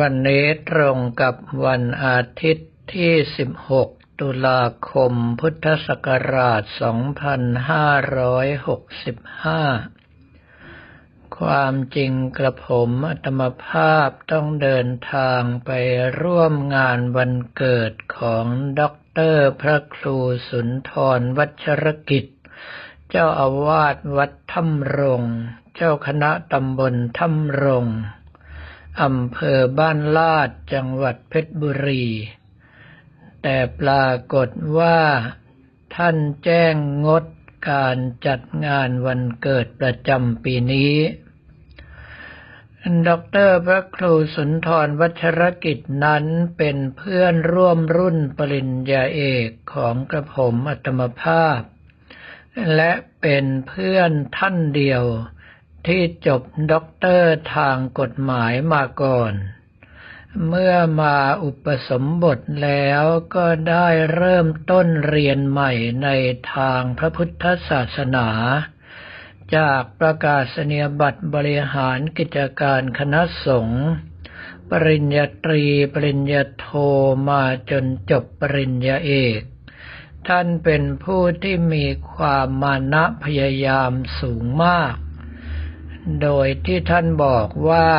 วันนี้ตรงกับวันอาทิตย์ที่ 16 ตุลาคมพุทธศักราช 2565 ความจริงกระผมอัตมภาพต้องเดินทางไปร่วมงานวันเกิดของด็อกเตอร์พระครูสุนทรวัชรกิจ เจ้าอาวาสวัดถ้ำรง เจ้าคณะตำบลถ้ำรง อำเภอบ้านลาดจังหวัดเพชรบุรี แต่ปรากฏว่า ท่านแจ้งงดการจัดงานวันเกิดประจำปีนี้ด็อกเตอร์พระครูสุนทรวัชรกิจนั้นเป็นเพื่อนร่วมรุ่นปริญญาเอกของกระผมอัตมภาพ และเป็นเพื่อนท่านเดียว ที่จบด็อกเตอร์ทางกฎหมายมาก่อน เมื่อมาอุปสมบทแล้วก็ได้เริ่มต้นเรียนใหม่ในทางพระพุทธศาสนา จากประกาศนียบัตรบริหารกิจการคณะสงฆ์ปริญญาตรี ปริญญาโทมาจนจบปริญญาเอก ท่านเป็นผู้ที่มีความมานะพยายามสูงมาก โดยที่ท่านบอกว่า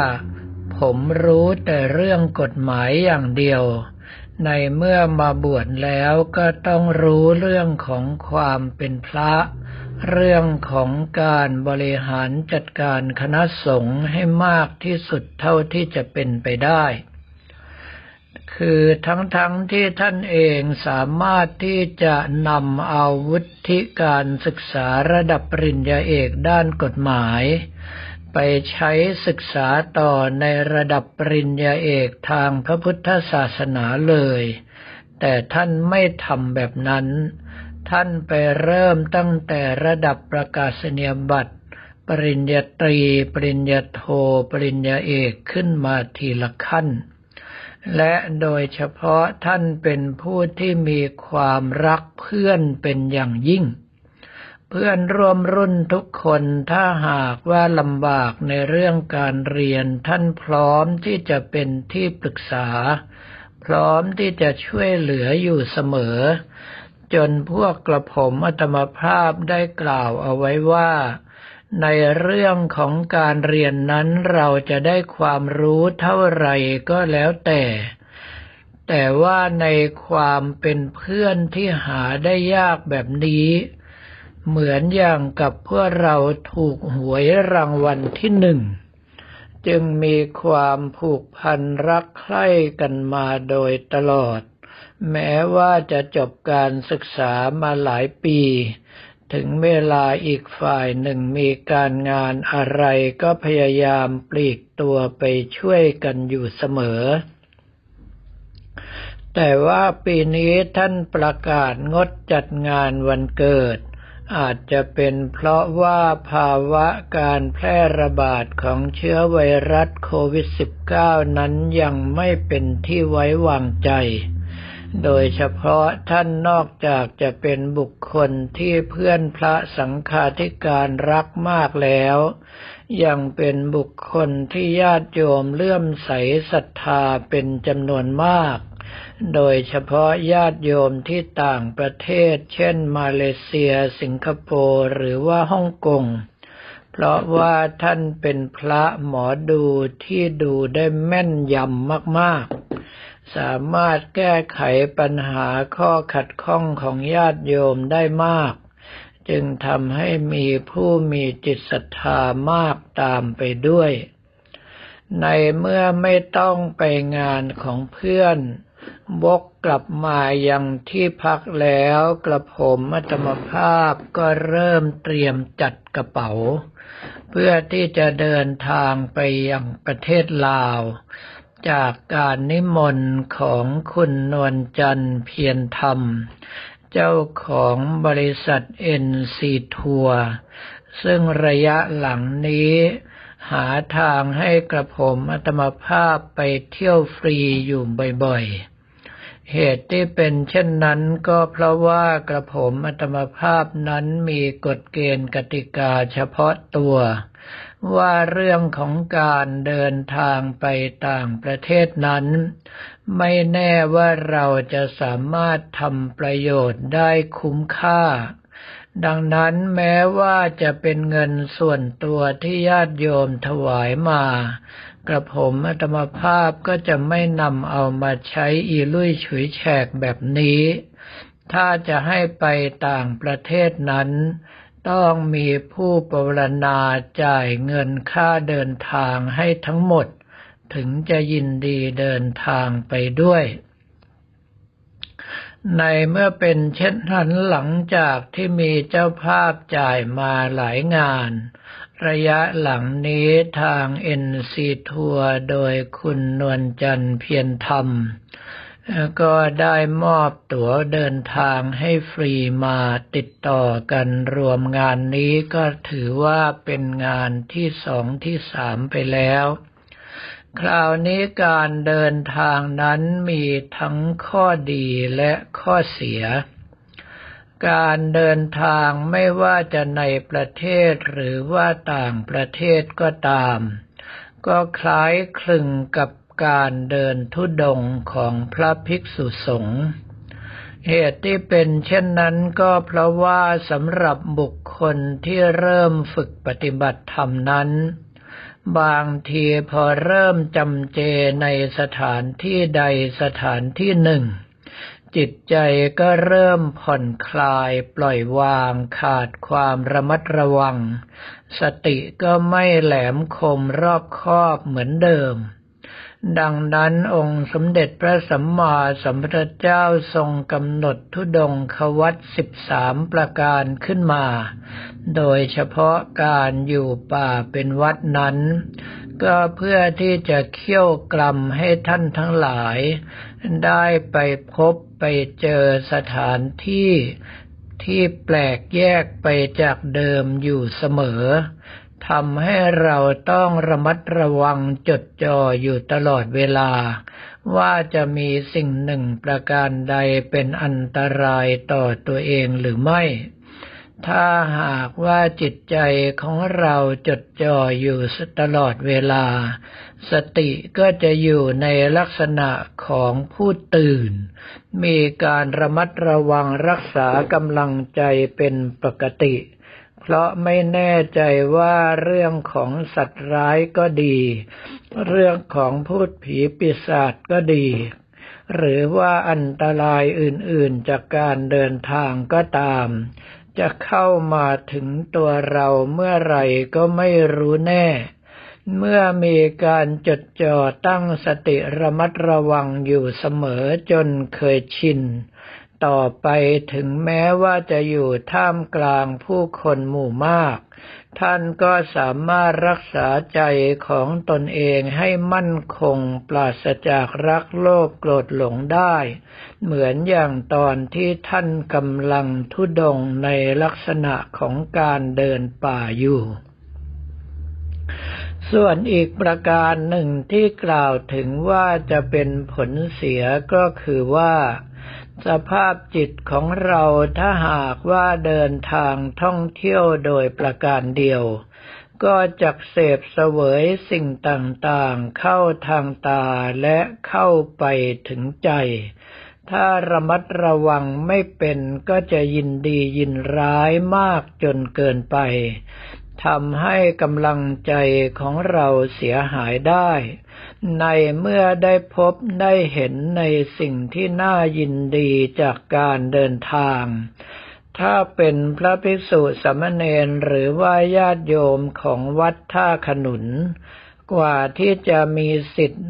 ผมรู้แต่เรื่องกฎหมายอย่างเดียว ในเมื่อมาบวชแล้วก็ต้องรู้เรื่องของความเป็นพระ เรื่องของการบริหารจัดการคณะสงฆ์ให้มากที่สุดเท่าที่จะเป็นไปได้ คือทั้งๆทที่ท่านเองสามารถที่จะนำเอาวุฒิการศึกษาระดับปริญญาเอกด้านกฎหมาย ไปใช้ศึกษาต่อในระดับปริญญาเอกทางพระพุทธศาสนาเลย แต่ท่านไม่ทำแบบนั้น ท่านไปเริ่มตั้งแต่ระดับประกาศนียบัตร ปริญญาตรี ปริญญาโท ปริญญาเอกขึ้นมาทีละขั้น และโดยเฉพาะท่านเป็นผู้ที่มีความรักเพื่อนเป็นอย่างยิ่ง เพื่อนร่วมรุ่นทุกคนถ้าหากว่าลำบากในเรื่องการเรียนท่านพร้อมที่จะเป็นที่ปรึกษา พร้อมที่จะช่วยเหลืออยู่เสมอ จนพวกกระผมอัตมภาพได้กล่าวเอาไว้ว่า ในเรื่องของการเรียนนั้นเราจะได้ความรู้เท่าไรก็แล้วแต่ แต่ว่าในความเป็นเพื่อนที่หาได้ยากแบบนี้ เหมือนอย่างกับเพวกเราถูกหวยรางวัลที่หนึ่ง จึงมีความผูกพันรักใคร่กันมาโดยตลอด แม้ว่าจะจบการศึกษามาหลายปี ถึงเวลาอีกฝ่ายหนึ่งมีการงานอะไรก็พยายามปลีกตัวไปช่วยกันอยู่เสมอ แต่ว่าปีนี้ท่านประกาศงดจัดงานวันเกิด อาจจะเป็นเพราะว่าภาวะการแพร่ระบาดของเชื้อไวรัสโควิด -19 นั้นยังไม่เป็นที่ไว้วางใจ โดยเฉพาะท่านนอกจากจะเป็นบุคคลที่เพื่อนพระสังฆาธิการรักมากแล้ว ยังเป็นบุคคลที่ญาติโยมเลื่อมใสศรัทธาเป็นจำนวนมาก โดยเฉพาะญาติโยมที่ต่างประเทศ เช่นมาเลเซีย สิงคโปร์หรือว่าฮ่องกงเพราะว่าท่านเป็นพระหมอดูที่ดูได้แม่นยำมากๆ สามารถแก้ไขปัญหาข้อขัดข้องของญาติโยมได้มาก จึงทำให้มีผู้มีจิตศรัทธามากตามไปด้วย ในเมื่อไม่ต้องไปงานของเพื่อนวกกลับมายังที่พักแล้วกระผมอัตมภาพก็เริ่มเตรียมจัดกระเป๋า เพื่อที่จะเดินทางไปยังประเทศลาว จากการนิมนต์ของคุณนวลจันทร์เพียรธรรม เจ้าของบริษัทเอ็นซีทัวร์ซึ่งระยะหลังนี้หาทางให้กระผมอัตมภาพไปเที่ยวฟรีอยู่บ่อยๆ เหตุที่เป็นเช่นนั้นก็เพราะว่ากระผมอัตมภาพนั้นมีกฎเกณฑ์กติกาเฉพาะตัว ว่าเรื่องของการเดินทางไปต่างประเทศนั้น ไม่แน่ว่าเราจะสามารถทำประโยชน์ได้คุ้มค่า ดังนั้นแม้ว่าจะเป็นเงินส่วนตัวที่ญาติโยมถวายมา กระผมอัตมภาพก็จะไม่นำเอามาใช้อีลุ่ยฉุยแฉกแบบนี้ ถ้าจะให้ไปต่างประเทศนั้น ต้องมีผู้ปรนนาจ่ายเงินค่าเดินทางให้ทั้งหมด ถึงจะยินดีเดินทางไปด้วย ในเมื่อเป็นเช่นนั้นหลังจากที่มีเจ้าภาพจ่ายมาหลายงาน ระยะหลังนี้ทางเอ็นซีทัวร์โดยคุณนวลจันเพียรธรรม ก็ได้มอบตั๋วเดินทางให้ฟรีมาติดต่อกันรวมงานนี้ก็ถือว่าเป็นงานที่สองที่สามไปแล้ว คราวนี้การเดินทางนั้นมีทั้งข้อดีและข้อเสีย การเดินทางไม่ว่าจะในประเทศหรือว่าต่างประเทศก็ตามก็คล้ายคลึงกับ การเดินทุดงของพระภิกษุสงฆ์เหตุที่เป็นเช่นนั้นก็เพราะว่าสำหรับบุคคลที่เริ่มฝึกปฏิบัติธรรมนั้น บางทีพอเริ่มจำเจในสถานที่ใดสถานที่หนึ่ง จิตใจก็เริ่มผ่อนคลายปล่อยวางขาดความระมัดระวัง สติก็ไม่แหลมคมรอบคอบเหมือนเดิม ดังนั้นองค์สมเด็จพระสัมมาสัมพุทธเจ้าทรงกำหนดทุดงควัตสิบสามประการขึ้นมา โดยเฉพาะการอยู่ป่าเป็นวัดนั้น ก็เพื่อที่จะเคี่ยวกลัมให้ท่านทั้งหลาย ได้ไปพบไปเจอสถานที่ที่แปลกแยกไปจากเดิมอยู่เสมอ ทำให้เราต้องระมัดระวังจดจ่ออยู่ตลอดเวลา ว่าจะมีสิ่งหนึ่งประการใดเป็นอันตรายต่อตัวเองหรือไม่ ถ้าหากว่าจิตใจของเราจดจ่ออยู่ตลอดเวลา สติก็จะอยู่ในลักษณะของผู้ตื่น มีการระมัดระวังรักษากำลังใจเป็นปกติ เพราะไม่แน่ใจว่าเรื่องของสัตว์ร้ายก็ดี เรื่องของพูดผีปีศาจก็ดี หรือว่าอันตรายอื่นๆจากการเดินทางก็ตาม จะเข้ามาถึงตัวเราเมื่อไรก็ไม่รู้แน่เมื่อมีการจดจ่อตั้งสติระมัดระวังอยู่เสมอจนเคยชิน ต่อไปถึงแม้ว่าจะอยู่ท่ามกลางผู้คนหมู่มาก ท่านก็สามารถรักษาใจของตนเองให้มั่นคงปราศจากรักโลภโกรธหลงได้ เหมือนอย่างตอนที่ท่านกำลังทุดงในลักษณะของการเดินป่าอยู่ส่วนอีกประการหนึ่งที่กล่าวถึงว่าจะเป็นผลเสียก็คือว่า สภาพจิตของเราถ้าหากว่าเดินทางท่องเที่ยวโดยประการเดียว ก็จะเสพเสวยสิ่งต่างๆ เข้าทางตาและเข้าไปถึงใจ ถ้าระมัดระวังไม่เป็นก็จะยินดียินร้ายมากจนเกินไปทำให้กำลังใจของเราเสียหายได้ ในเมื่อได้พบได้เห็นในสิ่งที่น่ายินดีจากการเดินทาง ถ้าเป็นพระภิกษุสมณเณรหรือว่าญาติโยมของวัดท่าขนุน กว่าที่จะมีสิทธิ์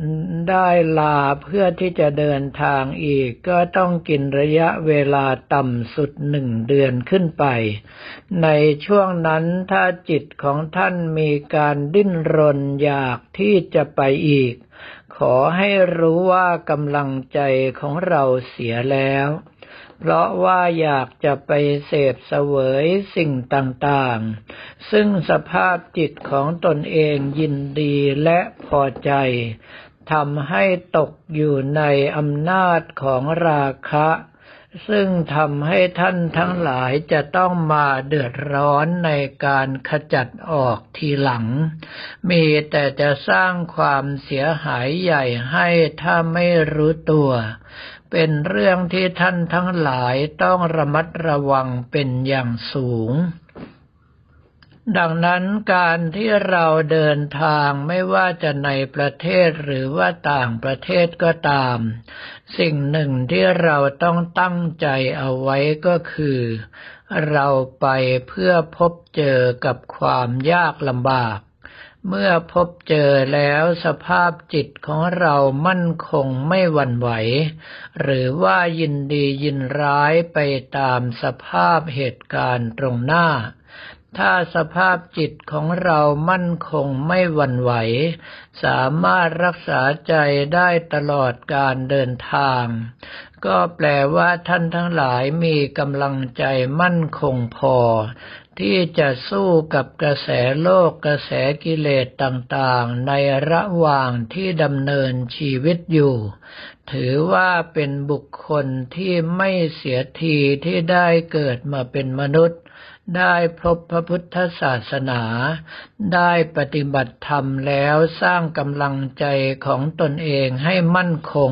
ได้ลาเพื่อที่จะเดินทางอีก ก็ต้องกินระยะเวลาต่ำสุดหนึ่งเดือนขึ้นไป ในช่วงนั้นถ้าจิตของท่านมีการดิ้นรนอยากที่จะไปอีก ขอให้รู้ว่ากำลังใจของเราเสียแล้ว เพราะว่าอยากจะไปเสพเสวยสิ่งต่างๆ ซึ่งสภาพจิตของตนเองยินดีและพอใจทำให้ตกอยู่ในอำนาจของราคะ ซึ่งทำให้ท่านทั้งหลายจะต้องมาเดือดร้อนในการขจัดออกทีหลัง มีแต่จะสร้างความเสียหายใหญ่ให้ถ้าไม่รู้ตัว เป็นเรื่องที่ท่านทั้งหลายต้องระมัดระวังเป็นอย่างสูง ดังนั้นการที่เราเดินทางไม่ว่าจะในประเทศหรือว่าต่างประเทศก็ตาม สิ่งหนึ่งที่เราต้องตั้งใจเอาไว้ก็คือ เราไปเพื่อพบเจอกับความยากลำบาก เมื่อพบเจอแล้วสภาพจิตของเรามั่นคงไม่หวั่นไหว หรือว่ายินดียินร้ายไปตามสภาพเหตุการณ์ตรงหน้า ถ้าสภาพจิตของเรามั่นคงไม่หวั่นไหว สามารถรักษาใจได้ตลอดการเดินทาง ก็แปลว่าท่านทั้งหลายมีกำลังใจมั่นคงพอ ที่จะสู้กับกระแสโลกกระแสกิเลสต่างๆ ในระหว่างที่ดำเนินชีวิตอยู่ ถือว่าเป็นบุคคลที่ไม่เสียทีที่ได้เกิดมาเป็นมนุษย์ ได้พบพระพุทธศาสนา ได้ปฏิบัติธรรมแล้วสร้างกำลังใจของตนเองให้มั่นคง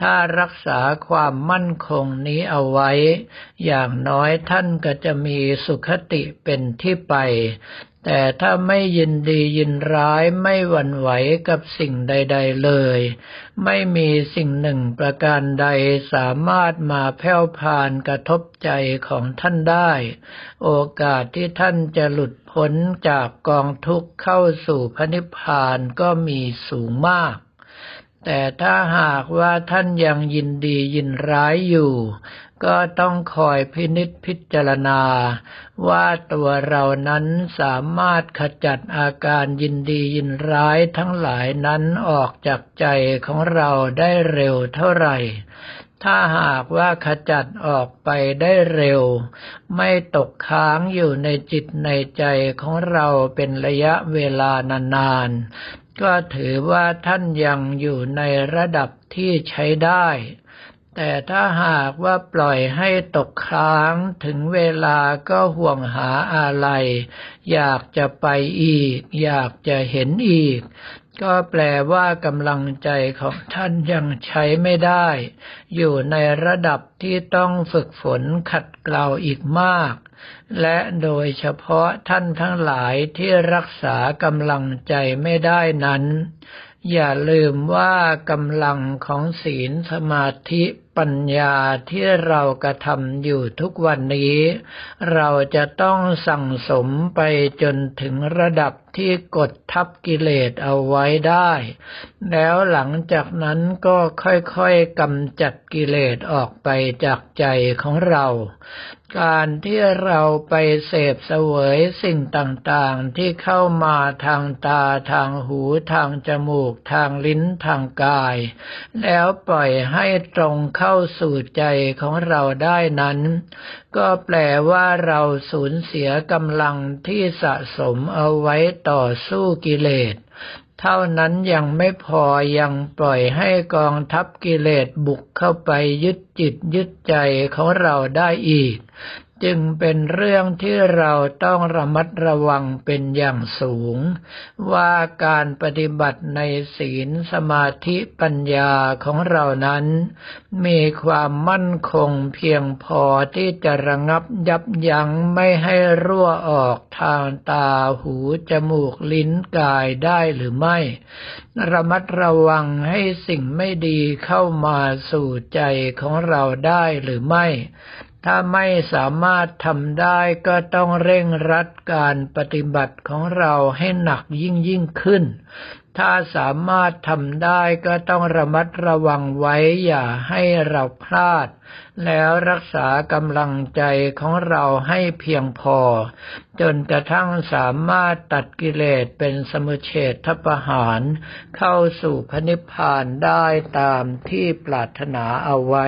ถ้ารักษาความมั่นคงนี้เอาไว้ อย่างน้อยท่านก็จะมีสุขติเป็นที่ไป แต่ถ้าไม่ยินดียินร้ายไม่หวั่นไหวกับสิ่งใด ๆเลย ไม่มีสิ่งหนึ่งประการใดสามารถมาแผ่วพานกระทบใจของท่านได้ โอกาสที่ท่านจะหลุดพ้นจากกองทุกข์เข้าสู่พระนิพพานก็มีสูงมากแต่ถ้าหากว่าท่านยังยินดียินร้ายอยู่ ก็ต้องคอยพินิษพิจารณา ว่าตัวเรานั้นสามารถขจัดอาการยินดียินร้ายทั้งหลายนั้นออกจากใจของเราได้เร็วเท่าไหร่ถ้าหากว่าขจัดออกไปได้เร็ว ไม่ตกค้างอยู่ในจิตในใจของเราเป็นระยะเวลานานๆ ก็ถือว่าท่านยังอยู่ในระดับที่ใช้ได้ แต่ถ้าหากว่าปล่อยให้ตกค้างถึงเวลาก็ห่วงหาอะไร อยากจะไปอีก อยากจะเห็นอีก ก็แปลว่ากำลังใจของท่านยังใช้ไม่ได้ อยู่ในระดับที่ต้องฝึกฝนขัดเกลาอีกมาก และโดยเฉพาะท่านทั้งหลายที่รักษากำลังใจไม่ได้นั้นอย่าลืมว่ากำลังของศีลสมาธิ ปัญญาที่เรากระทำอยู่ทุกวันนี้ เราจะต้องสั่งสมไปจนถึงระดับ ที่กดทับกิเลสเอาไว้ได้ แล้วหลังจากนั้นก็ค่อยๆกำจัดกิเลสออกไปจากใจของเรา การที่เราไปเสพเสวยสิ่งต่างๆที่เข้ามาทางตาทางหูทางจมูกทางลิ้นทางกาย แล้วปล่อยให้ตรงเข้าสู่ใจของเราได้นั้น ก็แปลว่าเราสูญเสียกำลังที่สะสมเอาไว้ต่อสู้กิเลส เท่านั้นยังไม่พอยังปล่อยให้กองทัพกิเลสบุกเข้าไปยึดจิตยึดใจของเราได้อีก จึงเป็นเรื่องที่เราต้องระมัดระวังเป็นอย่างสูง ว่าการปฏิบัติในศีลสมาธิปัญญาของเรานั้น มีความมั่นคงเพียงพอที่จะระงับยับยั้งไม่ให้รั่วออกทางตาหูจมูกลิ้นกายได้หรือไม่ ระมัดระวังให้สิ่งไม่ดีเข้ามาสู่ใจของเราได้หรือไม่ ถ้าไม่สามารถทำได้ก็ต้องเร่งรัดการปฏิบัติของเราให้หนักยิ่งยิ่งขึ้น ถ้าสามารถทำได้ก็ต้องระมัดระวังไว้อย่าให้เราพลาด แล้วรักษากำลังใจของเราให้เพียงพอ จนกระทั่งสามารถตัดกิเลสเป็นสมุเฉททประหาร เข้าสู่พระนิพพานได้ตามที่ปรารถนาเอาไว้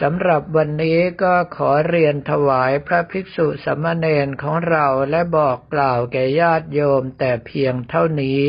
สำหรับวันนี้ก็ขอเรียนถวายพระภิกษุสมณเณรของเราและบอกกล่าวแก่ญาติโยมแต่เพียงเท่านี้